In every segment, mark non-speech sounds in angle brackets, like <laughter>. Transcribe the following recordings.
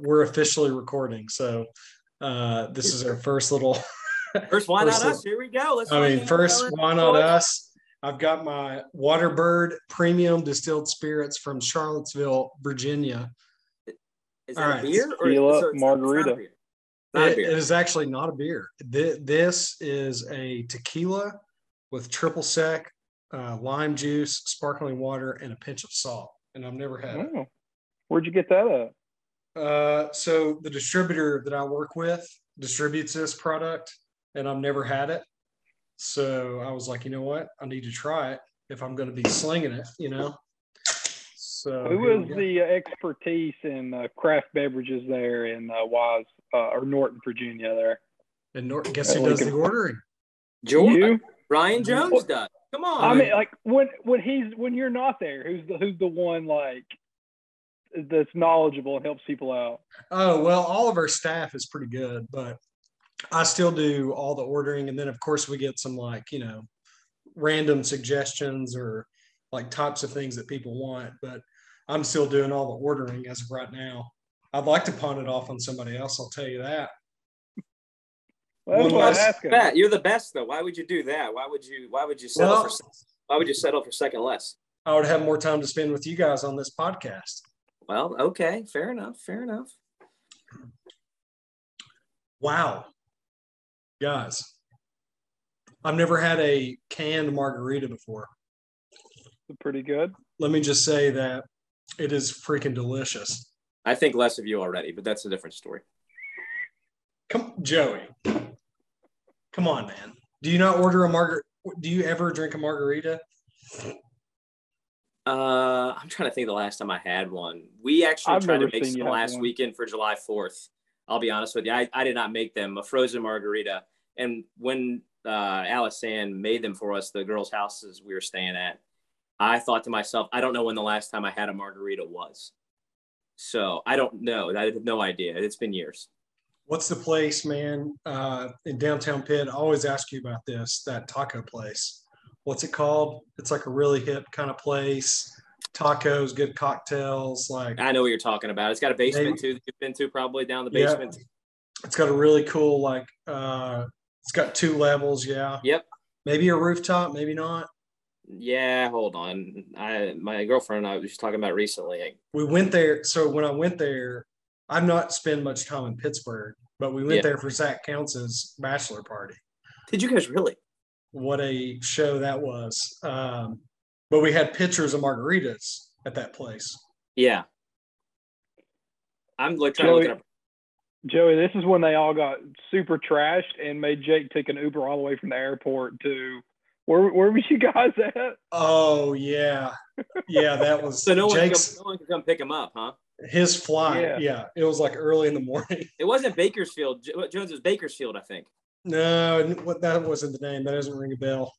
we're officially recording. So uh, this is our first little. <laughs> First, why First not of- us? Here we go. Let's. I mean, first, go. why not us? I've got my Waterbird Premium Distilled Spirits from Charlottesville, Virginia. Is that right. beer or Tequila, so it's- it's not margarita. beer. Not It- it is actually not a beer. This is a tequila with triple sec, uh, lime juice, sparkling water, and a pinch of salt. And I've never had it. Oh. Where'd you get that at? Uh, so the distributor that I work with distributes this product, and I've never had it. So I was like, you know what? I need to try it if I'm going to be slinging it. You know. So Who here we is go. the uh, expertise in uh, craft beverages there in uh, Wise uh, or Norton, Virginia? There, And Nor- guess who does the ordering? George, you. Ryan Jones does. Come on. I mean, like when when he's when you're not there, who's the who's the one like that's knowledgeable and helps people out? Oh well, all of our staff is pretty good, but I still do all the ordering, and then of course we get some like you know random suggestions or like types of things that people want. But I'm still doing all the ordering as of right now. I'd like to pawn it off on somebody else. I'll tell you that. Well, that's One what I'm last- Matt, you're the best though. Why would you do that? Why would you? Why would you settle Well- for? Why would you settle for second less? I would have more time to spend with you guys on this podcast. Well, okay, fair enough. Fair enough. Wow, guys, I've never had a canned margarita before. Pretty good. Let me just say that it is freaking delicious. I think less of you already, but that's a different story. Come, Joey. Come on, man. Do you not order a margarita? Do you ever drink a margarita? Uh, I'm trying to think the last time I had one. We actually I've tried to make seen some last one. weekend for July 4th. I'll be honest with you. I, I did not make them a frozen margarita. And when uh, Alice Ann made them for us, the girls' houses we were staying at, I thought to myself, I don't know when the last time I had a margarita was. So I don't know. I have no idea. It's been years. What's the place, man, uh, in downtown Pitt? I always ask you about this, that taco place. What's it called? It's like a really hip kind of place. Tacos, good cocktails. Like I know what you're talking about. It's got a basement too that you've been to probably down the Yeah. basement. it's got a really cool, like, uh, it's got two levels. Yeah. Yep. Maybe a rooftop, maybe not. Yeah, hold on. I my girlfriend and I was just talking about recently. we went there. So when I went there, I've not spent much time in Pittsburgh, but we went Yeah. there for Zach Counts' bachelor party. Did you guys really? What a show that was. Um, but we had pictures of margaritas at that place. Yeah. I'm like trying to look Joey- it up. Joey, this is when they all got super trashed and made Jake take an Uber all the way from the airport to where where was you guys at? Oh yeah. Yeah, that <laughs> was So no one, can Jake's come, no one can come pick him up, huh? his flight. Yeah. Yeah. It was like early in the morning. It wasn't Bakersfield. Jones was Bakersfield, I think. No, what that wasn't the name. That doesn't ring a bell.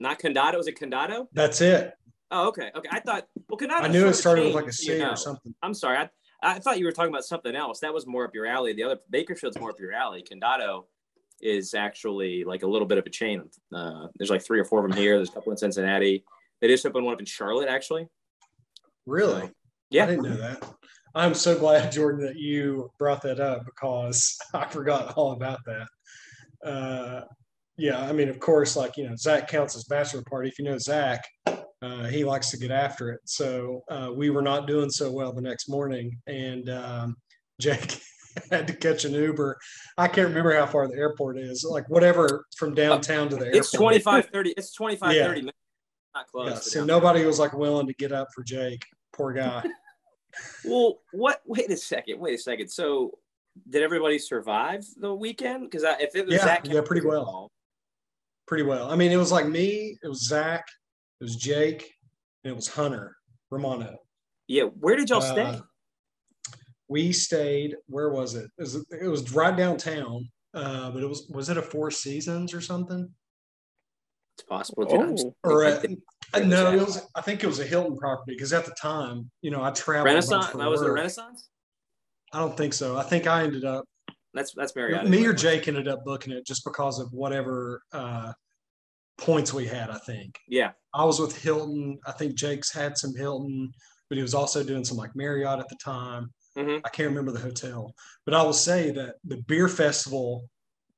Not Condado. Was it Condado? That's it. Oh, okay. Okay. I thought, well, Condado. I knew it started with like a so you know. or something. I'm sorry. I, I thought you were talking about something else. That was more up your alley. The other Bakersfield's more up your alley. Condado is actually like a little bit of a chain. Uh, there's like three or four of them here. There's a couple in Cincinnati. They just opened one up in Charlotte, actually. Really? I Yeah. I didn't know that. I'm so glad, Jordan, that you brought that up because <laughs> I forgot all about that. Uh, yeah, I mean, of course, like, you know, Zach Counts's bachelor party. If you know Zach, uh, he likes to get after it. So uh, we were not doing so well the next morning. And um, <laughs> Jake had to catch an Uber. I can't remember how far the airport is, like whatever from downtown to the airport. It's 25, 30. It's 25, Yeah. 30 minutes. Not close. Yeah, so downtown. nobody was like willing to get up for Jake. Poor guy. <laughs> Well, what? Wait a second. Wait a second. So, did everybody survive the weekend? Because if it was Yeah, Zach, yeah, pretty well. involved- pretty well. I mean, it was like me, it was Zach, it was Jake, and it was Hunter Romano. Yeah. Where did y'all stay? Uh, We stayed. Where was it? It was, it was right downtown, uh, but it was was it a Four Seasons or something? It's possible. Dude, I'm Oh. Or I a, think- uh, no, it was. I think it was a Hilton property because at the time, you know, I traveled. a Renaissance. for That was it. work. Renaissance. I don't think so. I think I ended up. That's that's Marriott. me or. Jake ended up booking it just because of whatever uh, points we had. I think. Yeah. I was with Hilton. I think Jake's had some Hilton, but he was also doing some like Marriott at the time. Mhm. I can't remember the hotel, but I will say that the beer festival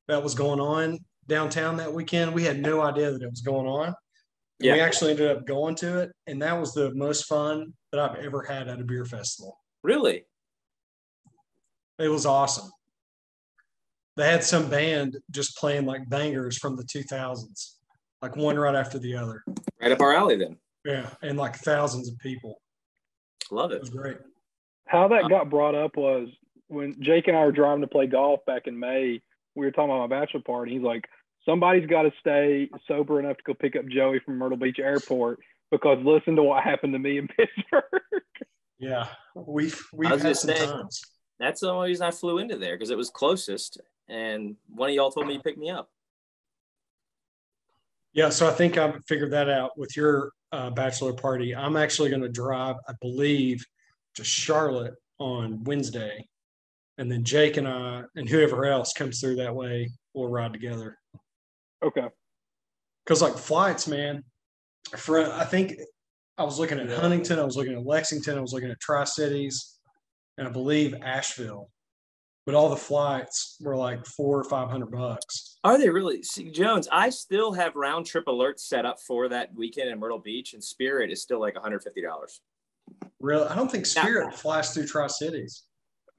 that was going on downtown that weekend, we had no idea that it was going on. And We actually ended up going to it, and that was the most fun that I've ever had at a beer festival. Really? It was awesome. They had some band just playing like bangers from the 2000s, like one right after the other. Right up our alley then. Yeah, and like thousands of people. Love It it. was great. How that got brought up was when Jake and I were driving to play golf back in May. We were talking about my bachelor party. He's like, somebody's got to stay sober enough to go pick up Joey from Myrtle Beach Airport because listen to what happened to me in <laughs> Pittsburgh. Yeah, we've we've had some say- times. That's the only reason I flew into there because it was closest, and one of y'all told me you picked me up. Yeah, so I think I've figured that out with your uh, bachelor party. I'm actually going to drive, I believe, to Charlotte on Wednesday, and then Jake and I and whoever else comes through that way will ride together. okay. Because like flights, man, for I think I was looking at Huntington, I was looking at Lexington, I was looking at Tri Cities, and I believe Asheville. But all the flights were like four or five hundred bucks. Are they really? See, Jones, I still have round trip alerts set up for that weekend in Myrtle Beach, and Spirit is still like $150. Really, I don't think Spirit flies through Tri Cities.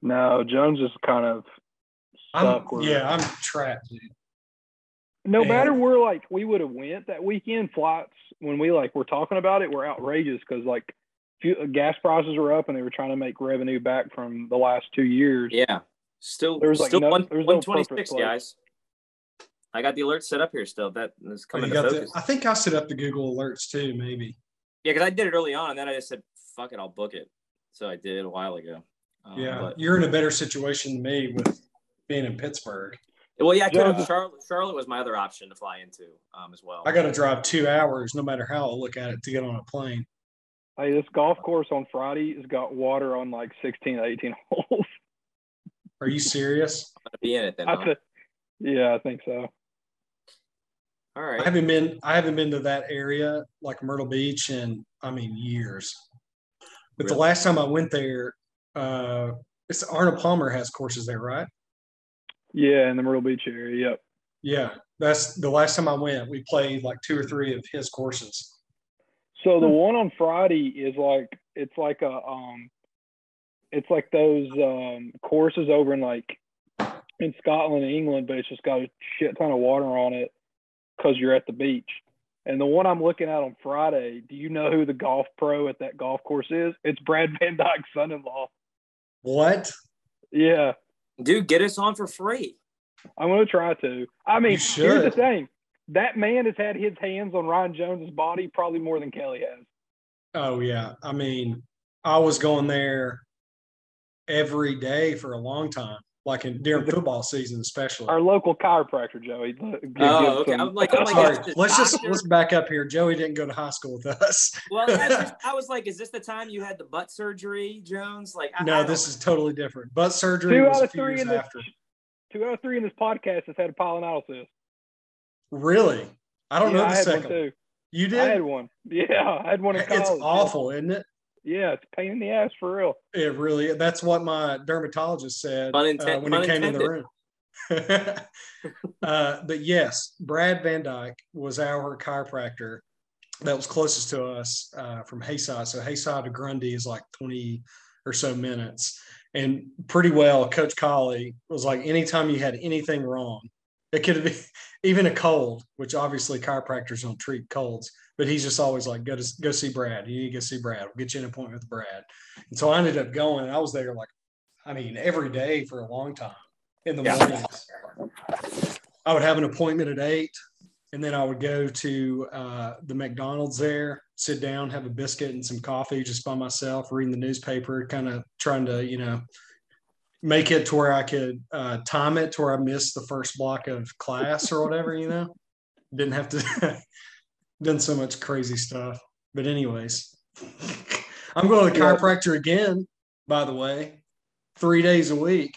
No, Jones is kind of I'm stuck. yeah, I'm trapped, dude. No And- matter where like we would have went that weekend, flights when we like were talking about it were outrageous because like few, gas prices were up and they were trying to make revenue back from the last two years. Yeah. Still, There was, like, still no- one, there was 126, perfect place. guys. I got the alert set up here still. That is Oh, coming you to got the- I think I set up the Google alerts too, maybe. Yeah, because I did it early on, and then I just said, "Fuck it, I'll book it." So I did it a while ago. Um, yeah, but- you're in a better situation than me with being in Pittsburgh. well, yeah, I could have. Charlotte, Charlotte was my other option to fly into um, as well. I got to drive two hours, no matter how I look at it, to get on a plane. Hey, this golf course on Friday has got water on like 16 18 <laughs> holes. Are you serious? I'm gonna be in it then. I huh? said, yeah, I think so. All right. I haven't been. I haven't been to that area like Myrtle Beach in I mean years. But the last time I went there, uh, it's Arnold Palmer has courses there, right? Yeah, in the Myrtle Beach area. Yep. Yeah, that's the last time I went. We played like two or three of his courses. So the Hmm. one on Friday is like it's like a um it's like those um courses over in like in Scotland and England, but it's just got a shit ton of water on it because you're at the beach. And the one I'm looking at on Friday, do you know who the golf pro at that golf course is? It's Brad <laughs> Van Dyke's son-in-law. What? Yeah, Dude, get us on for free. I'm gonna try to. I mean, You here's the should. thing: that man has had his hands on Ryan Jones's body probably more than Kelly has. Oh yeah. I mean, I was going there every day for a long time, like in during football season, especially. Our local chiropractor, Joey. Give- give Oh, okay. some- I'm like, I'm like, Sorry, is let's just let's back up here. Joey didn't go to high school with us. Well, that's just- <laughs> I was like, is this the time you had the butt surgery, Jones? Like, I, I No, don't- this is totally different. Butt surgery two was out a of few three years in this after. two out of three in this podcast has had a pilonidal Really? I don't yeah, know I the had second. one too. You I did? had one. Yeah, I had one in college. It's awful, isn't it? Yeah, it's a pain in the ass for real. It really. That's what my dermatologist said Pun uh, when pun he came in the room. <laughs> uh, but yes, Brad Van Dyke was our chiropractor that was closest to us uh, from Haysi. So Haysi to Grundy is like 20 or so minutes. And pretty well, Coach Colley was like, anytime you had anything wrong, it could be <laughs> even a cold, which obviously chiropractors don't treat colds, but he's just always like, go to go see Brad. You need to go see Brad. We'll get you an appointment with Brad. And so I ended up going. And I was there like, I mean, every day for a long time in the Yeah. mornings. I would have an appointment at eight, and then I would go to uh, the McDonald's there, sit down, have a biscuit and some coffee just by myself, reading the newspaper, kind of trying to, you know, make it to where I could uh, time it to where I missed the first block of class or whatever, you know. <laughs> Didn't have to <laughs> done so much crazy stuff. But anyways, I'm going to the chiropractor again, by the way, three days a week.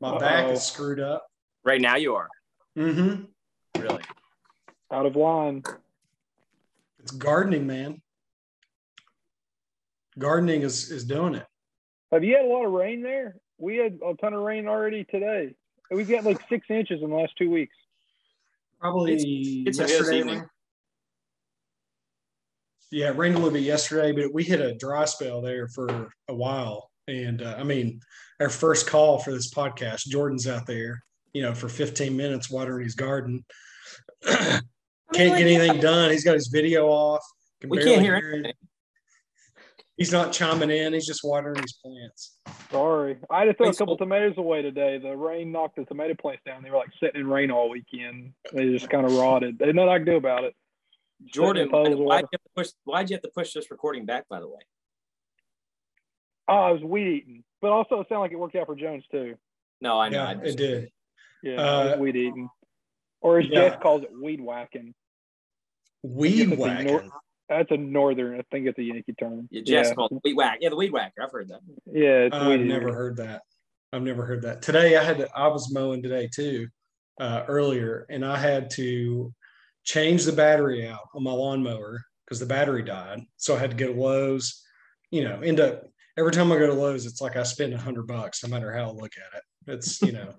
My back Uh-oh. is screwed up. right now you are Mm-hmm. really. Out of line. It's gardening, man. Gardening is is doing it. Have you had a lot of rain there? We had a ton of rain already today. We got like six inches in the last two weeks. Probably It's- it's yesterday. evening. Yeah, it rained a little bit yesterday, but we hit a dry spell there for a while. And uh, I mean, our first call for this podcast, Jordan's out there, you know, for 15 minutes watering his garden. <clears throat> can't get anything done. He's got his video off. Can We can't hear it. anything. He's not chiming in. He's just watering his plants. Sorry, I had to throw a couple Cole. tomatoes away today. The rain knocked the tomato plants down. They were like sitting in rain all weekend. They just kind of rotted. There's nothing I can do about it. Jordan, Sitting in puddles of why'd you, have to push, why'd you have to push this recording back, by the way? Oh, I was weed eating, but also it sounded like it worked out for Jones too. No, I know. Yeah, I it did. Yeah, I Uh, weed eating, or as yeah. Jeff calls it, weed whacking. Weed whacking. Nor- That's a northern. I think it's a Yankee term. Yeah, Jeff's yeah, called weed whack. Yeah, the weed whacker. I've heard that. yeah, it's I've weed. never eating. heard that. I've never heard that. Today I had to, I was mowing today too, uh, earlier, and I had to change the battery out on my lawnmower because the battery died. So I had to go to Lowe's. You know, end up every time I go to Lowe's, it's like I spend a hundred bucks, no matter how I look at it. It's you know,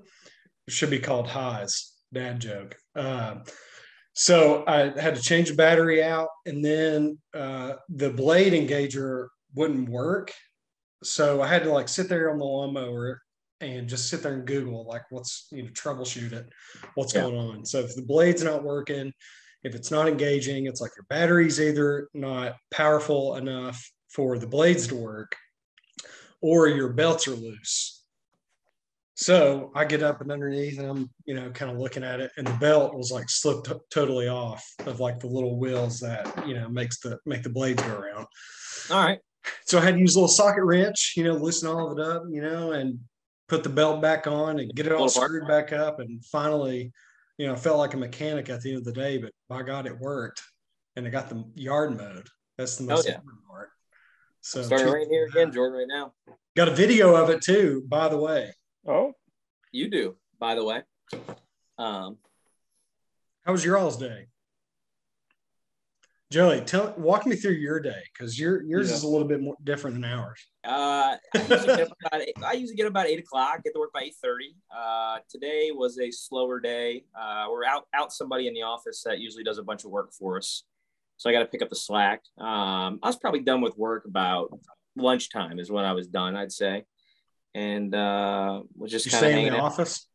it should be called highs. Dad joke. Um, so I had to change the battery out, and then uh, the blade engager wouldn't work so I had to like sit there on the lawnmower and just sit there and Google like what's you know troubleshoot it, what's Yeah. going on. So if the blade's not working, if it's not engaging, it's like your battery's either not powerful enough for the blades to work, or your belts are loose. So I get up and underneath and I'm, you know, kind of looking at it, and the belt was like slipped t- totally off of like the little wheels that you know makes the make the blades go around All right. so I had to use a little socket wrench, you know, loosen all of it up, you know, and put the belt back on and get it all screwed back up. And finally, you know, I felt like a mechanic at the end of the day, but by God, it worked. And I got the yard mode. That's the oh, most yeah. important part. So Starting rain here again, Jordan, right now. got a video of it too, by the way. Oh, You do, by the way. Um, How was your all's day? Joey, tell walk me through your day because your yours Yeah. is a little bit more different than ours. uh, I, usually get up about eight, I usually get up about eight o'clock. Get to work by eight thirty. Uh, today was a slower day. Uh, we're out out somebody in the office that usually does a bunch of work for us, so I got to pick up the slack. Um, I was probably done with work about lunchtime is when I was done. I'd say, and uh, was just kind of in the out. office?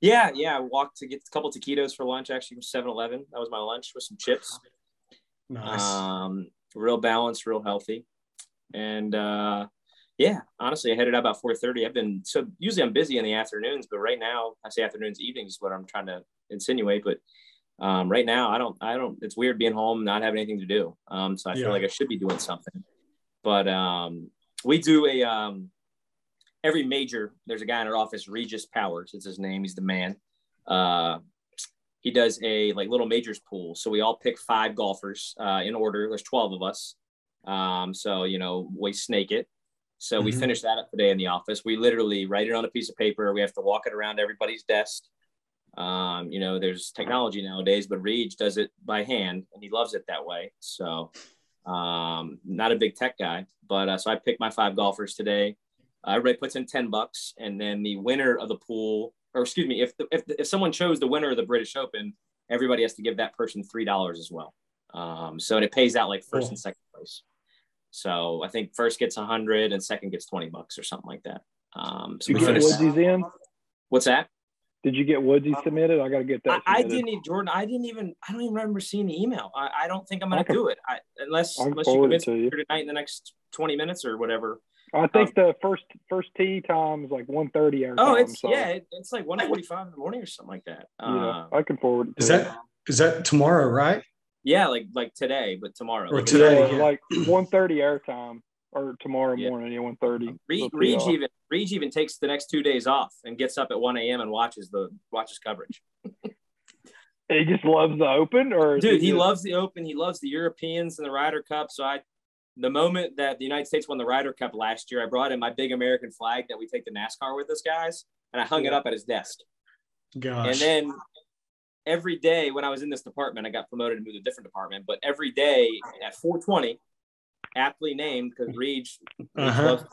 Yeah, yeah. I walked to get a couple taquitos for lunch, actually from 7 Eleven. That was my lunch with some chips. Nice. Um, real balanced, real healthy. And uh, yeah, honestly, I headed out about 4:30. I've been so usually I'm busy in the afternoons, but right now I say afternoons, evenings is what I'm trying to insinuate. But um, right now I don't, I don't, it's weird being home, not having anything to do. Um, so I Yeah. feel like I should be doing something. But um, we do a, um, every major, there's a guy in our office, Regis Powers, it's his name. He's the man. Uh, he does a like little majors pool. So we all pick five golfers uh, in order. There's 12 of us. Um, so, you know, we snake it. So we Mhm. finished that up today in the office. We literally write it on a piece of paper. We have to walk it around everybody's desk. Um, you know, there's technology nowadays, but Reed does it by hand and he loves it that way. So, um, not a big tech guy, but uh, so I picked my five golfers today. Uh, everybody puts in 10 bucks and then the winner of the pool, or excuse me, if, the, if, if someone chose the winner of the British Open, everybody has to give that person $3 as well. Um, so it pays out like first Cool. and second place. So I think first gets 100 and second gets 20 bucks or something like that. Um, so Did we you get finished. Woodsy's in? What's that? Did you get Woodsy submitted? I got to get that. I submitted. didn't even Jordan. I didn't even. I don't even remember seeing the email. I, I don't think I'm gonna I do it. I, unless I can unless you forward it convince to me you. here tonight in the next 20 minutes or whatever. I think the first first tee time is like 1:30 our Oh, time. it's so, yeah, it, it's like 1:45 in the morning or something like that. Yeah, Uh, I can forward it. To Is you. that is that tomorrow, right? yeah, like like today, but tomorrow. Or Like, today, Yeah, yeah. like 1:30 our time or tomorrow Yeah. morning. Yeah, 1:30. Reed, It'll Reed even Reed even takes the next two days off and gets up at 1 a.m. and watches the watches coverage. He just loves the Open, or is Dude, he just- loves the Open. He loves the Europeans and the Ryder Cup. So I, the moment that the United States won the Ryder Cup last year, I brought in my big American flag that we take to NASCAR with us guys, and I hung it up at his desk. Gosh. And then every day when I was in this department, I got promoted to move to a different department. But every day at 420, aptly named because Reed, Reed Uh-huh. loves,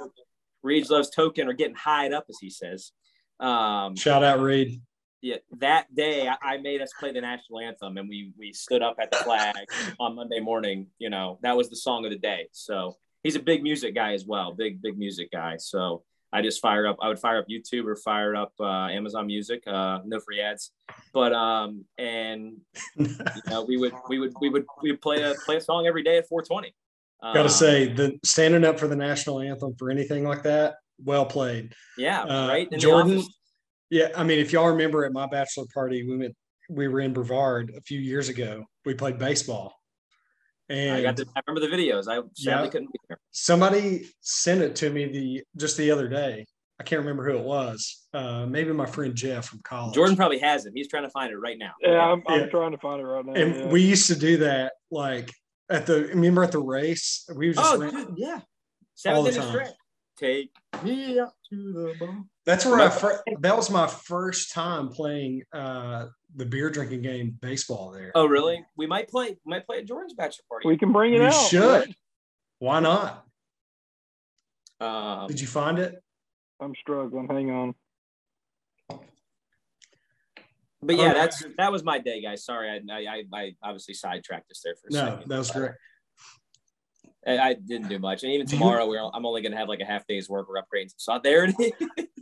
Reed's loves token or getting hied up, as he says. Um, Shout out Reed. Yeah, that day I, made us play the national anthem, and we we stood up at the flag on Monday morning. You know, that was the song of the day. So he's a big music guy as well, big big music guy. So I just fire up. I would fire up YouTube or fire up uh, Amazon Music. Uh, no free ads, but um, and you know, we would we would we would we would play a play a song every day at 420. Got to Um, say, the standing up for the national anthem for anything like that, well played. yeah, uh, right. Jordan-. Yeah, I mean, if y'all remember at my bachelor party, we went, we were in Brevard a few years ago. We played baseball, and I got. To, I remember the videos. I sadly Yeah. couldn't be there. somebody sent it to me the just the other day. I can't remember who it was. Uh, maybe my friend Jeff from college. Jordan probably has it. He's trying to find it right now. Yeah, I'm, I'm Yeah. trying to find it right now. and yeah. we used to do that like at the remember at the race. We was just Oh, dude, yeah. All the time. stretch. Take me out to the ball. That's where I fir- that was my first time playing uh the beer drinking game baseball there. Oh, really? We might play. We might play at Jordan's bachelor party. we can bring it you out. should. Why not? Um, Did you find it? I'm struggling. Hang on. but yeah, Okay. that's that was my day, guys. Sorry, I I, I obviously sidetracked us there for a No, second. that was great. I, I didn't do much, and even tomorrow, we're I'm only gonna have like a half day's work. We're upgrading. So there it is. <laughs>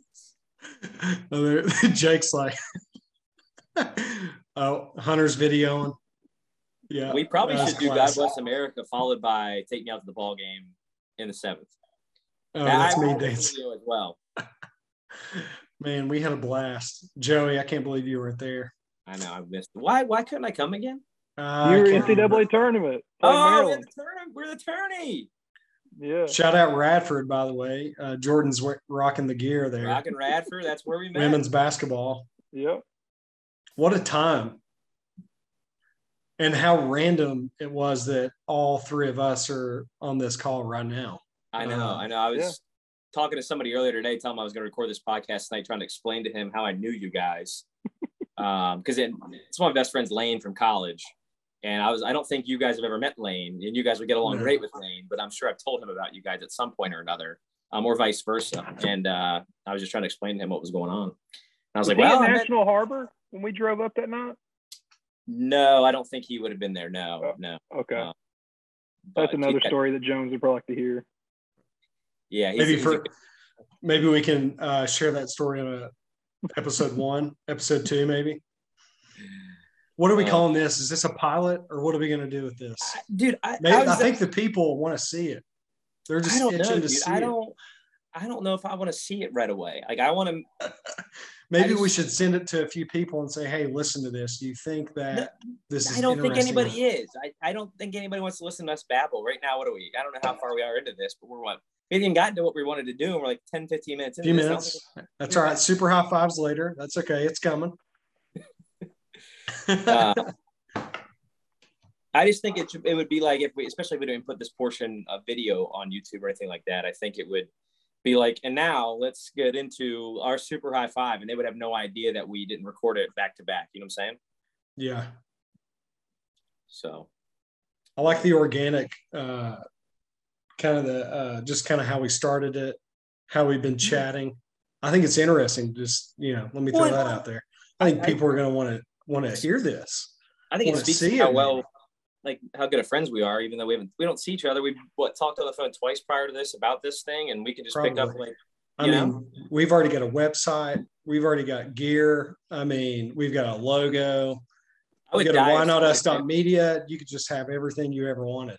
Oh, <laughs> Jake's like, <laughs> oh, Hunter's videoing. Yeah, we probably should do God. Bless America, followed by Take Me Out to the Ball Game in the seventh. Oh, that's I me have dancing. as well. Man, we had a blast. Joey, I can't believe you weren't there. I know I missed. Why? Why couldn't I come again? Uh, I you were can't remember. NCAA tournament. Oh, we're the tourney. We're the tourney. Yeah. Shout out Radford, by the way. Uh, Jordan's wa- rocking the gear there. Rockin' Radford. That's where we met. Women's basketball. Yep. What a time. And how random it was that all three of us are on this call right now. I know, Uh, I know. I was yeah. talking to somebody earlier today, telling him I was going to record this podcast tonight, trying to explain to him how I knew you guys. <laughs> um, because it, it's one of my best friends, Lane from college, and I was I don't think you guys have ever met Lane, and you guys would get along No. great with Lane, but I'm sure I've told him about you guys at some point or another, um, or vice versa. And uh, I was just trying to explain to him what was going on. And I was like, he well, I met- National Harbor when we drove up that night? no, I don't think he would have been there. No, Oh. no. Okay. Uh, That's another he- story that Jones would probably like to hear. Yeah, he's, Maybe he's a for maybe we can uh, share that story on a episode one, episode two, maybe. <laughs> What are we calling this? Is this a pilot or what are we going to do with this? dude. I, Maybe, I I, think the people want to see it. They're just itching know, to dude. see I it. don't. I don't know if I want to see it right away. Like I want to. <laughs> Maybe I we should send it to a few people and say, "Hey, listen to this. Do you think that this is?" I don't think anybody is. I, I don't think anybody wants to listen to us babble right now. What are we? I don't know how far we are into this, but we're what? We haven't even gotten to what we wanted to do, and we're like 10, 15 minutes A few this. Minutes. That's all right. Super high fives later. That's okay. It's coming. Uh, I just think it should, it would be like if we, especially if we didn't put this portion of video on YouTube or anything like that. I think it would be like, and now let's get into our super high five, and they would have no idea that we didn't record it back to back. You know what I'm saying? yeah, So I like the organic, uh, kind of the uh, just kind of how we started it, how we've been chatting. I think it's interesting. Just you know, let me throw Well, that out there. I think people are going to want to want to hear this. I think it speaks to how it, well, like how good of friends we are, even though we haven't, we don't see each other. We've what talked on the phone twice prior to this about this thing, and we can just pick up like, I mean, we've already got a website. We've already got gear. I mean, we've got a logo. I would a die. why not us dot media. You could just have everything you ever wanted.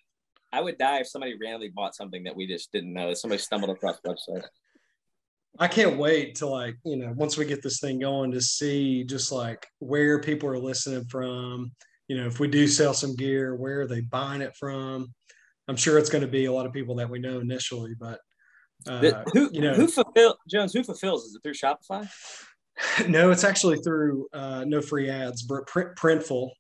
I would die if somebody randomly bought something that we just didn't know. That somebody stumbled across the website. I can't wait to like, you know, once we get this thing going to see just like where people are listening from. You know, if we do sell some gear, where are they buying it from? I'm sure it's going to be a lot of people that we know initially, but uh, The- who you know- who fulfill Jones? Who fulfills? Is it through Shopify? <laughs> no, it's actually through uh, no free ads. But Printful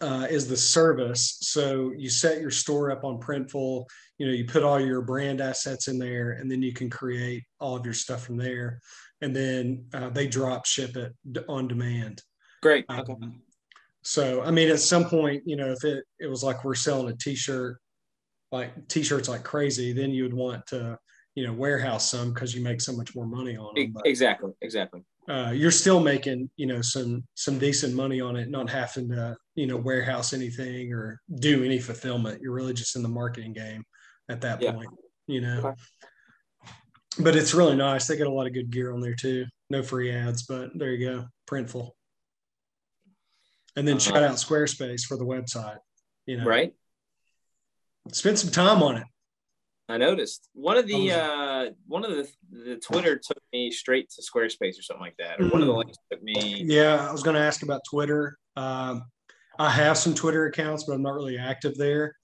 uh, is the service. So you set your store up on Printful. You know, you put all your brand assets in there, and then you can create all of your stuff from there. And then uh, they drop ship it d- on demand. Great. Um, So, I mean, at some point, you know, if it, it was like we're selling a t-shirt, like t-shirts like crazy, then you would want to, you know warehouse some because you make so much more money on them. But, exactly, exactly. uh, you're still making you know some some decent money on it, not having to you know warehouse anything or do any fulfillment. You're really just in the marketing game at that Yeah. point, you know. Okay. But it's really nice. They got a lot of good gear on there too. No free ads, but there you go, printful. And then Uh-huh. shout out Squarespace for the website. You know, Right. spend some time on it. I noticed one of the uh, one of the the Twitter took me straight to Squarespace or something like that, or one of the Mm. links took me. Yeah, I was going to ask about Twitter. Um, I have some Twitter accounts, but I'm not really active there.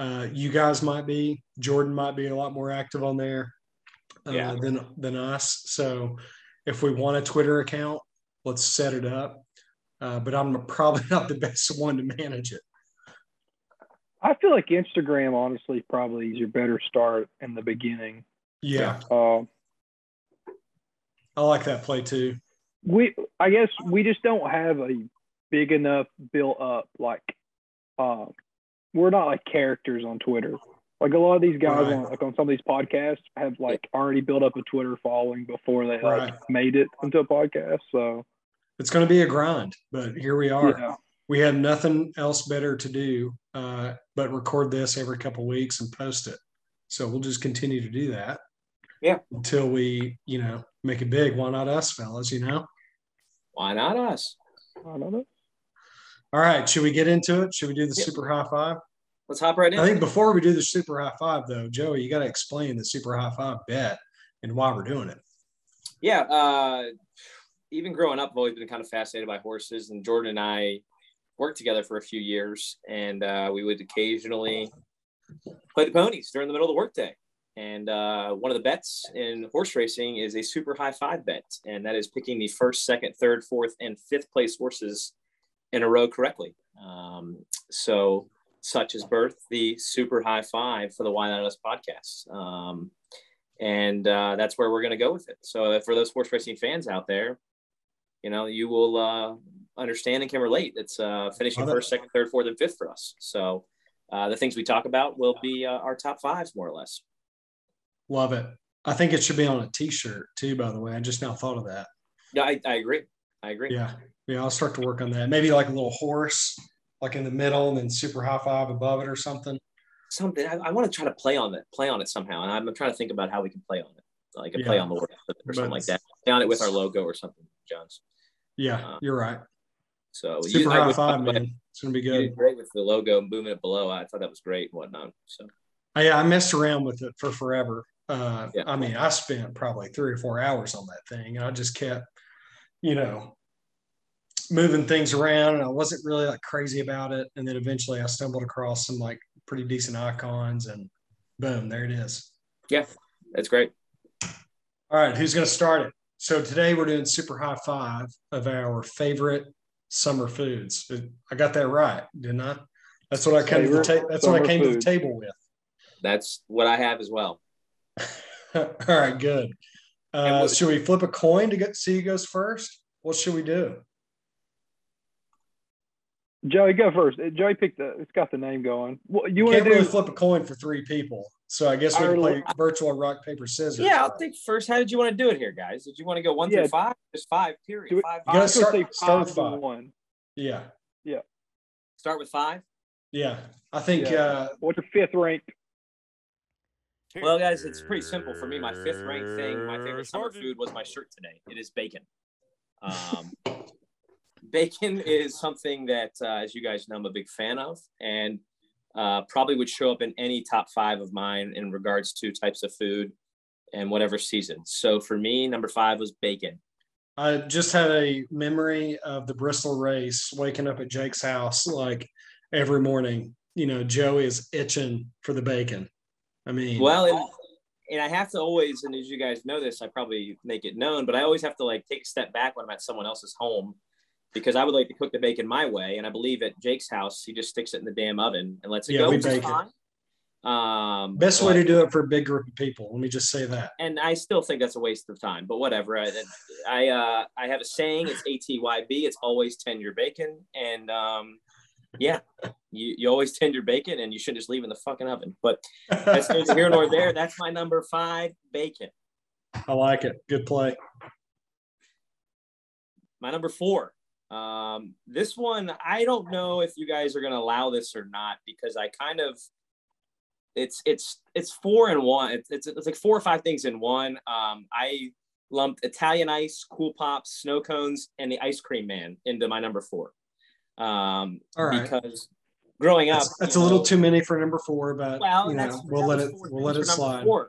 Uh, you guys might be. Jordan might be a lot more active on there uh, Yeah. than than us. So if we want a Twitter account, let's set it up. Uh, but I'm probably <laughs> not the best one to manage it. I feel like Instagram, honestly, probably is your better start in the beginning. Yeah, Uh, I like that play too. we, I guess, we just don't have a big enough built up like, uh, we're not like characters on Twitter. Like a lot of these guys Right. on like on some of these podcasts have like already built up a Twitter following before they like Right. made it into a podcast. So It's going to be a grind, but here we are. yeah, we have nothing else better to do uh, but record this every couple weeks and post it. So we'll just continue to do that. Yeah. Until we, you know, make it big. Why not us, fellas? You know. Why not us? I don't know. All right. Should we get into it? Should we do the Yeah. super high five? Let's hop right in. I think before we do the super high five, though, Joey, you got to explain the super high five bet and why we're doing it. yeah. Uh, even growing up, I've always been kind of fascinated by horses, and Jordan and I worked together for a few years, and uh, we would occasionally play the ponies during the middle of the workday. And uh, one of the bets in horse racing is a super high five bet, and that is picking the first, second, third, fourth, and fifth place horses in a row correctly. Um, so, such as birth, the super high five for the Why Not Us podcast. Um, and uh, that's where we're going to go with it. So, for those horse racing fans out there, you know, you will uh, understand and can relate. It's uh, finishing first, second, third, fourth, and fifth for us. So, uh, the things we talk about will be uh, our top fives, more or less. Love it. I think it should be on a t-shirt too, by the way. I just now thought of that. Yeah, I, I agree. I agree. Yeah. Yeah. I'll start to work on that. Maybe like a little horse, like in the middle and then super high five above it or something. Something I, I want to try to play on it, play on it somehow, and I'm trying to think about how we can play on it, like a play on the word or something like that. Play on it with our logo or something, Jones. Yeah, Uh, you're right. So Super you, high five, man. It's gonna be good. great with the logo moving it below. I thought that was great and whatnot. So I, yeah, I messed around with it for forever. Uh, Yeah. I mean, I spent probably three or four hours on that thing, and I just kept, you know, moving things around, and I wasn't really like crazy about it. And then eventually, I stumbled across some like pretty decent icons, and boom, there it is. yeah, that's great. All right, who's gonna start it? So today we're doing super high five of our favorite summer foods. I got that right, didn't I? That's what I came to the ta- That's what I summer came to the table with. That's what I have as well. <laughs> All right, good. Uh, should we flip a coin to get see who goes first? What should we do? Joey, go first. Joey picked the. It's got the name going. What you You want to do? really flip a coin for three people, so I guess we can play virtual rock paper scissors. Yeah, I'll think first. How did you want to do it here, guys? Did you want to go one Yeah. through five? Just five. Period. Do Five. You gotta I was gonna start- say start with five. One. yeah, Start with five. yeah. I think Yeah. uh, What's your fifth rank? Well, guys, it's pretty simple for me. My fifth rank thing, my favorite summer food was my shirt today. It is bacon. Um, bacon <laughs> is something that, uh, as you guys know, I'm a big fan of, and uh, probably would show up in any top five of mine in regards to types of food and whatever season. So for me, number five was bacon. I just had a memory of the Bristol race, waking up at Jake's house like every morning. You know, Joey is itching for the bacon. I mean, Well, and, and I have to always, and as you guys know this, I probably make it known, but I always have to like take a step back when I'm at someone else's home because I would like to cook the bacon my way. And I believe at Jake's house, he just sticks it in the damn oven and lets it Yeah, go, we bake it. Um, best way to do it for a big group of people. Let me just say that. and I still think that's a waste of time, but whatever. I, I, uh, I have a saying, it's ATYB, it's always tend your bacon. And, um, yeah, you, you always tend your bacon and you shouldn't just leave in the fucking oven. But that's neither here nor there. <laughs> That's my number five bacon. I like it. Good play. My number four. Um, this one, I don't know if you guys are going to allow this or not because I kind of, it's it's it's four and one. It's, it's it's like four or five things in one. Um, I lumped Italian ice, cool pops, snow cones, and the ice cream man into my number four. Um, All right. because growing up, That's, that's a little know, too many for number four, but Well, you know, we'll let it we'll let it slide. four.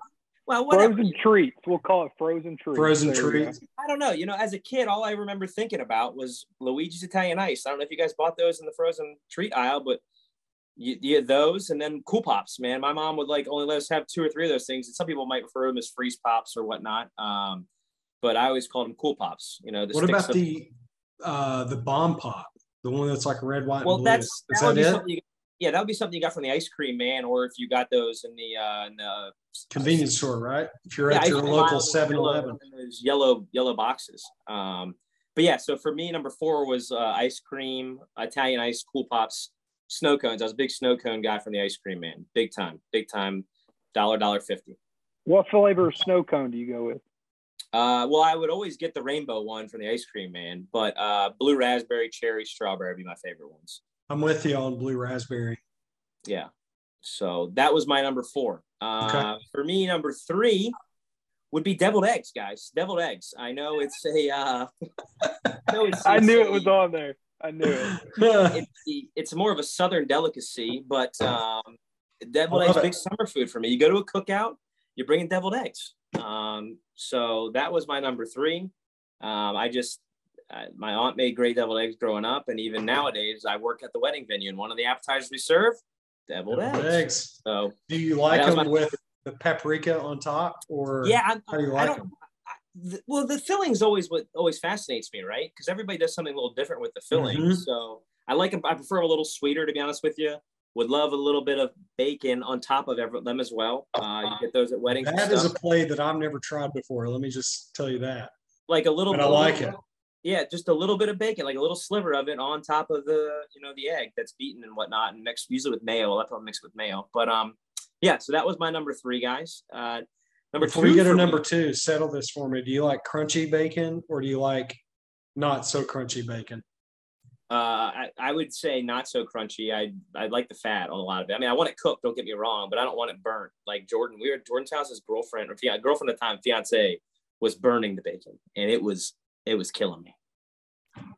Well, whatever. Frozen treats. We'll call it frozen treats. Frozen There treats. I don't know. You know, as a kid, all I remember thinking about was Luigi's Italian Ice. I don't know if you guys bought those in the frozen treat aisle, but you, you had those and then Cool Pops. Man, my mom would like only let us have two or three of those things. And some people might refer to them as freeze pops or whatnot. Um, but I always called them Cool Pops. You know, the What about of- the uh the bomb pop? The one that's like red, white, Well, and blue. that's Is that that, it? Something. You, yeah, that would be something you got from the ice cream man, or if you got those in the uh, in the Convenience store, right? If you're Yeah, at your local 7 Eleven, Those yellow yellow boxes. Um, but yeah, so for me, number four was uh, ice cream, Italian ice, cool pops, snow cones. I was a big snow cone guy from the ice cream man, big time, big time, dollar dollar fifty. What flavor of snow cone do you go with? Uh, well, I would always get the rainbow one from the ice cream man, but uh, blue raspberry, cherry, strawberry would be my favorite ones. I'm with you on blue raspberry. Yeah. So that was my number four. Uh, Okay. For me, number three would be deviled eggs, guys. Deviled eggs. I know it's a. Uh, <laughs> I, know it's, I it's knew a- it was on there. I knew it. <laughs> It's, it's more of a southern delicacy, but um, deviled I eggs it. big summer food for me. You go to a cookout, you're bringing deviled eggs. Um, so that was my number three. Um, I just uh, my aunt made great deviled eggs growing up, and even nowadays, I work at the wedding venue, and one of the appetizers we serve, deviled, Deviled eggs. eggs. So Do you like them my- with the paprika on top, or yeah, I, how do you I like don't. them? I, th- well, the filling's always what always fascinates me, right? Because everybody does something a little different with the filling. Mhm. So I like them. I prefer 'em a little sweeter, to be honest with you. Would love a little bit of bacon on top of every, them as well. Uh, you get those at weddings. That is a play that I've never tried before. Let me just tell you that. like a little. But I a little- like it. Yeah, just a little bit of bacon, like a little sliver of it on top of the, you know, the egg that's beaten and whatnot, and mixed usually with mayo. That's what I mix with mayo. But um, yeah. So that was my number three, guys. Uh, number Before two. you get to for me- number two, settle this for me. Do you like crunchy bacon or do you like not so crunchy bacon? Uh, I, I would say not so crunchy. I I like the fat on a lot of it. I mean, I want it cooked. Don't get me wrong, but I don't want it burnt. Like Jordan, we were at Jordan's house. His girlfriend or fia- girlfriend at the time, fiance, was burning the bacon, and it was it was killing me.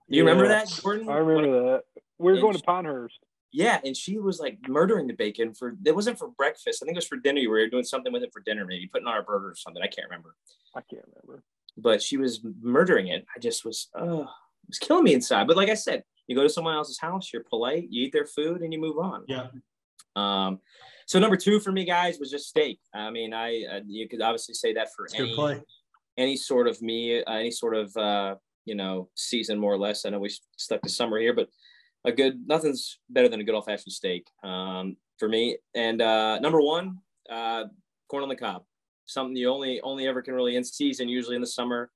You remember that, Jordan? I remember that. We were And going to she- Pinehurst. Yeah, and she was like murdering the bacon for. It wasn't for breakfast. I think it was for dinner. You were doing something with it for dinner, maybe putting on a burger or something. I can't remember. I can't remember. But she was murdering it. I just was, oh, it was killing me inside. But like I said, you go to someone else's house, you're polite, you eat their food, and you move on. Yeah. Um, so number two for me, guys, was just steak. I mean, I uh, you could obviously say that for It's a good any play. Any sort of me, uh, any sort of uh, you know season more or less. I know we stuck to summer here, but a good nothing's better than a good old fashioned steak um, for me. And uh, number one, uh, corn on the cob, something you only only ever can really in season, usually in the summer.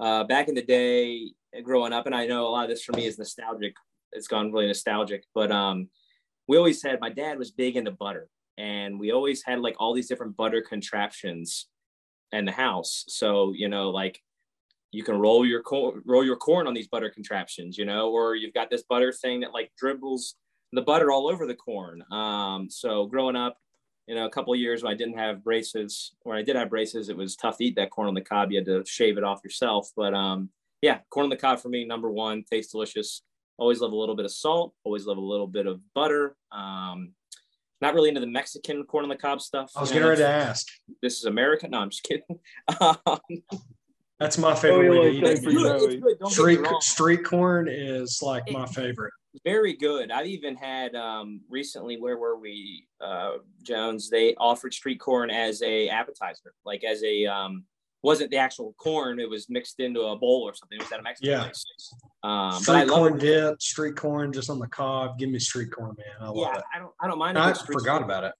Uh, back in the day, growing up, and I know a lot of this for me is nostalgic. It's gone really nostalgic, but um, we always had my dad was big into butter, and we always had like all these different butter contraptions in the house. So you know, like you can roll your corn, roll your corn on these butter contraptions, you know, or you've got this butter thing that like dribbles the butter all over the corn. Um, so growing up, you know, a couple years when I didn't have braces, when I did have braces, it was tough to eat that corn on the cob. You had to shave it off yourself. But um, yeah, corn on the cob for me, number one, tastes delicious. Always love a little bit of salt. Always love a little bit of butter. Um, not really into the Mexican corn on the cob stuff. I was getting ready to ask. This is America. No, I'm just kidding. <laughs> Um, That's my Oh, favorite you way to eat it. for good. Joey. It's good. Don't get me Street street corn is like my favorite. very good. I've even had um, recently. Where were we, uh, Jones? They offered street corn as a appetizer, like as a um, wasn't the actual corn. It was mixed into a bowl or something. It was at a Mexican Yeah. place. Um, but I Street love corn it. dip, street corn just on the cob. Give me street corn, man. I love Yeah, it. I don't. I don't mind. I forgot corn. about it.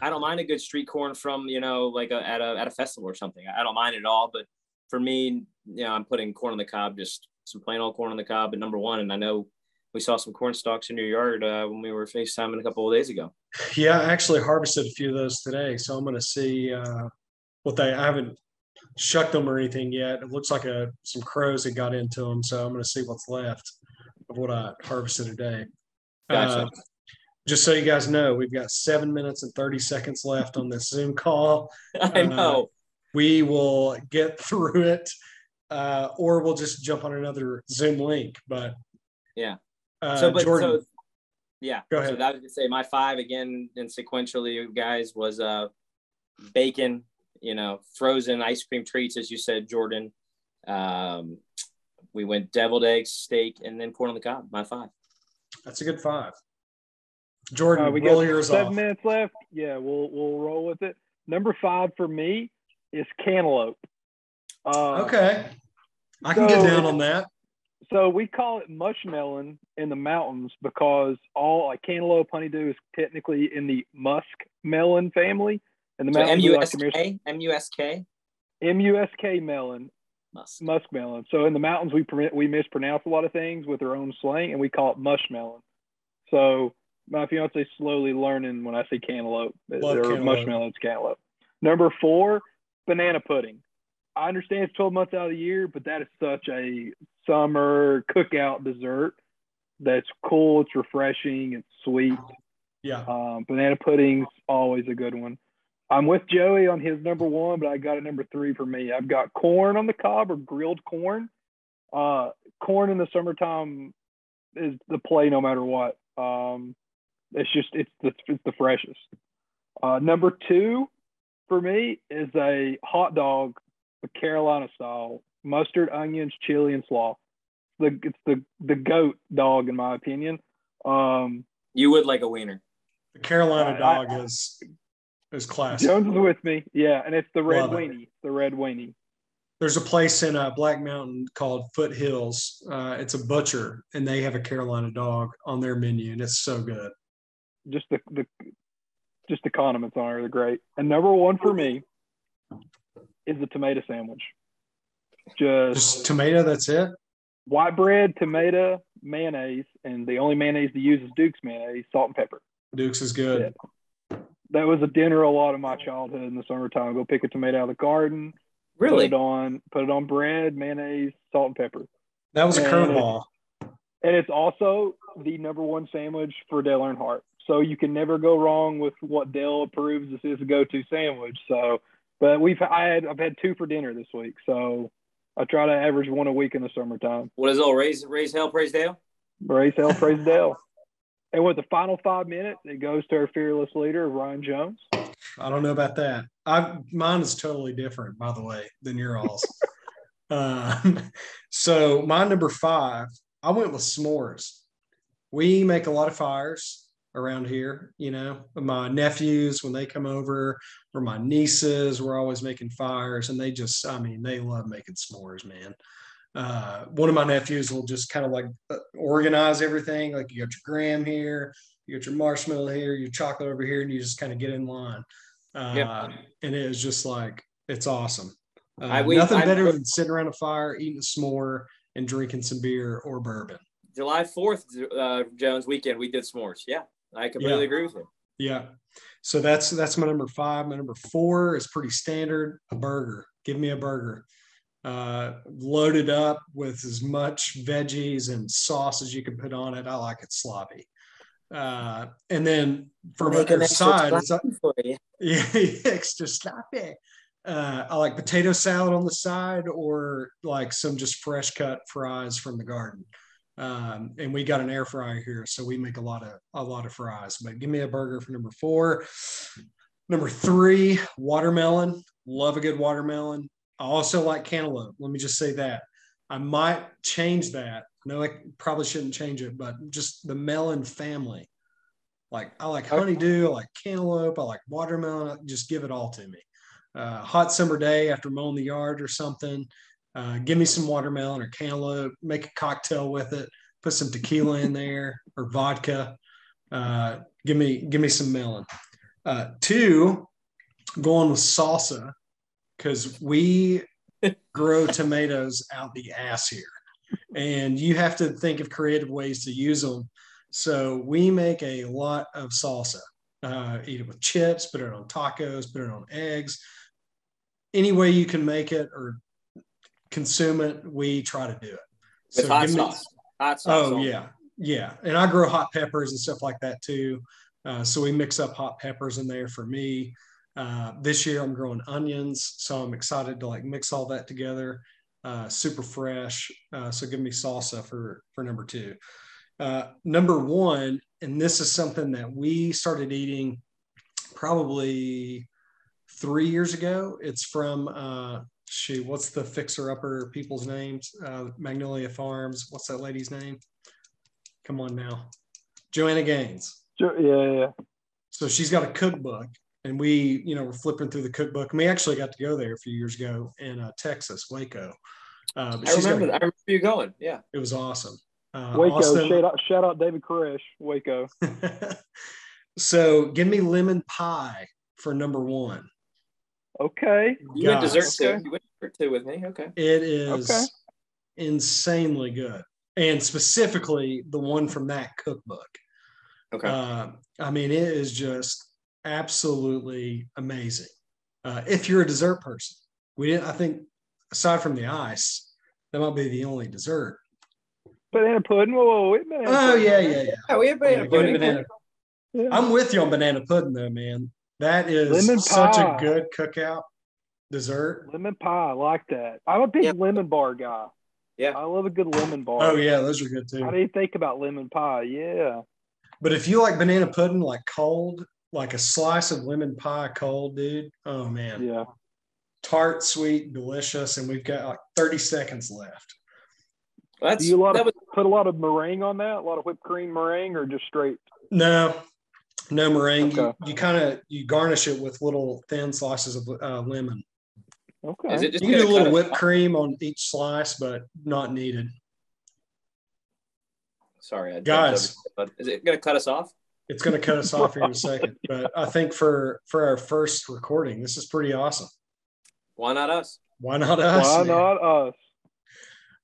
I don't mind a good street corn from you know like a, at a at a festival or something. I don't mind it at all. But for me, you know, I'm putting corn on the cob, just some plain old corn on the cob at number one. And I know we saw some corn stalks in your yard uh, when we were FaceTiming a couple of days ago. Yeah, I actually harvested a few of those today, so I'm going to see uh, what they. I haven't shucked them or anything yet. It looks like a some crows had got into them, so I'm going to see what's left of what I harvested today. Gotcha. Uh, just so you guys know, we've got seven minutes and 30 seconds left on this Zoom call. <laughs> I know. We will get <laughs> through it, uh, or we'll just jump on another Zoom link. But Yeah. uh, so, but Jordan, so, yeah. Go So ahead. that was to say my five again and sequentially, guys, was uh, bacon. You know, frozen ice cream treats, as you said, Jordan. Um, we went deviled eggs, steak, and then corn on the cob. My five. that's a good five. Jordan, Uh, we roll got yours seven off. minutes left. Yeah, we'll we'll roll with it. Number five for me is cantaloupe. Uh, Okay, I can get down on that. So we call it mushmelon in the mountains because all like cantaloupe, honeydew is technically in the musk melon family. And the So mountains M we U like S to miss- K M U S K. M-U-S-K melon, Musk. muskmelon. So in the mountains, we we mispronounce a lot of things with our own slang, and we call it mushmelon. So my fiance slowly learning when I say cantaloupe, Love or cantaloupe. mushmelon, it's cantaloupe. Number four, banana pudding. I understand it's 12 months out of the year, but that is such a summer cookout dessert that's cool. It's refreshing. It's sweet. Yeah, Um, banana pudding's always a good one. I'm with Joey on his number one, but I got a number three for me. I've got corn on the cob or grilled corn. Uh, corn in the summertime is the play no matter what. Um, it's just it's the it's the freshest. Uh, number two for me is a hot dog, a Carolina style, mustard, onions, chili, and slaw. The it's the the goat dog in my opinion. Um, You would like a wiener. the Carolina I- dog I- is is classic. Jones is with me. Yeah, and it's the red Love it. weenie. The red weenie. There's a place in uh, Black Mountain called Foothills. Uh, it's a butcher, and they have a Carolina dog on their menu, and it's so good. Just the the just the condiments on it are great. And number one for me is the tomato sandwich. Just, Just tomato. That's it. white bread, tomato, mayonnaise, and the only mayonnaise to use is Duke's mayonnaise, salt and pepper. Duke's is good. That was a dinner a lot of my childhood in the summertime. Go pick a tomato out of the garden, Really? put it on, put it on bread, mayonnaise, salt and pepper. That was a Yeah. curveball. And it's also the number one sandwich for Dale Earnhardt. So you can never go wrong with what Dale approves this is a go-to sandwich. So, but we've I had I've had two for dinner this week. So I try to average one a week in the summertime. What is it? Raise, raise hell, praise Dale. Praise hell, praise Dale. And with the final five minutes, it goes to our fearless leader, Ryan Jones. I don't know about that. I mine is totally different, by the way, than your all's. <laughs> um, so my number five, I went with s'mores. We make a lot of fires around here. You know, my nephews when they come over, or my nieces, we're always making fires, and they just, I mean, they love making s'mores, man. Uh, one of my nephews will just kind of like uh, organize everything. Like you got your graham here, you got your marshmallow here, your chocolate over here, and you just kind of get in line. Uh, Yep. And it is just like it's awesome. Uh, I- we- nothing I- better than sitting around a fire, eating a s'more, and drinking some beer or bourbon. July 4th, uh, Jones weekend, we did s'mores. Yeah, I completely Yeah. agree with you. Yeah. So that's that's my number five. My number four is pretty standard. A burger. Give me a burger. Uh, loaded up with as much veggies and sauce as you can put on it. I like it sloppy. Uh, and then for Make extra side, it's sloppy for you. <laughs> yeah, extra sloppy. Uh, I like potato salad on the side or like some just fresh cut fries from the garden. Um, and we got an air fryer here, so we make a lot of a lot of fries. But give me a burger for number four. Number three, watermelon. Love a good watermelon. I also like cantaloupe. Let me just say that. I might change that. No, I probably shouldn't change it, but just the melon family. Like I like honeydew, I like cantaloupe, I like watermelon. Just give it all to me. Uh, hot summer day after mowing the yard or something. Uh, give me some watermelon or cantaloupe. Make a cocktail with it. Put some tequila in there or vodka. Uh, give me give me some melon. Uh, two, going with salsa because we grow tomatoes out the ass here, and you have to think of creative ways to use them. So we make a lot of salsa. Uh, eat it with chips, put it on tacos, put it on eggs. Any way you can make it or consume it, we try to do it. With So hot give me- sauce. Hot sauce. Oh yeah, yeah. And I grow hot peppers and stuff like that too. Uh, so we mix up hot peppers in there for me. Uh, this year I'm growing onions, so I'm excited to like mix all that together. Uh, super fresh. Uh, so give me salsa for for number two. Uh, number one, and this is something that we started eating probably three years ago. It's from uh, shoot, what's the fixer upper people's names? Uh, Magnolia Farms. What's that lady's name? Come on now, Joanna Gaines. Sure, Yeah, yeah. So she's got a cookbook, and we, you know, we're flipping through the cookbook. And we actually got to go there a few years ago in uh, Texas, Waco. Uh, but I she's got remember. a- I remember you going. Yeah. it was awesome. Uh, Waco. Austin- Shout out, shout out David Koresh. Waco. <laughs> so give me lemon pie for number one. Okay. You went dessert too. You went dessert too with me. Okay. It is Okay. insanely good, and specifically the one from that cookbook. Okay. Uh, I mean, it is just absolutely amazing. Uh, if you're a dessert person, we didn't. I think aside from the ice, that might be the only dessert. Banana pudding. Whoa, whoa, wait, banana Oh pudding. yeah, yeah, yeah. yeah, we have banana Yeah, pudding. banana. Yeah. I'm with you on banana pudding though, man. That is Lemon such a pie. good cookout dessert. Lemon pie. I like that. I'm a big Yeah. lemon bar guy. Yeah. I love a good lemon bar. Oh yeah, those are good too. How do you think about lemon pie? Yeah. But if you like banana pudding like cold, like a slice of lemon pie cold, dude. Oh man. Yeah. Tart, sweet, delicious, and we've got like 30 seconds left. That's Do you a lot that of, was put a lot of meringue on that? A lot of whipped cream meringue or just straight? No, no meringue. You, Okay. you kind of you garnish it with little thin slices of uh, lemon. Okay. Is it just You can do a little whipped us cream on each slice, but not needed. Sorry, I jumped Guys. over- Is it going to cut us off? It's going to cut us off here in a second, <laughs> but I think for for our first recording, this is pretty awesome. Why not us? Why not us? Why man? not us?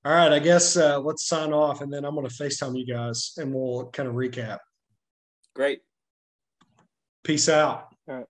All right, I guess uh, let's sign off, and then I'm going to Facetime you guys, and we'll kind of recap. Great. Peace out. All right.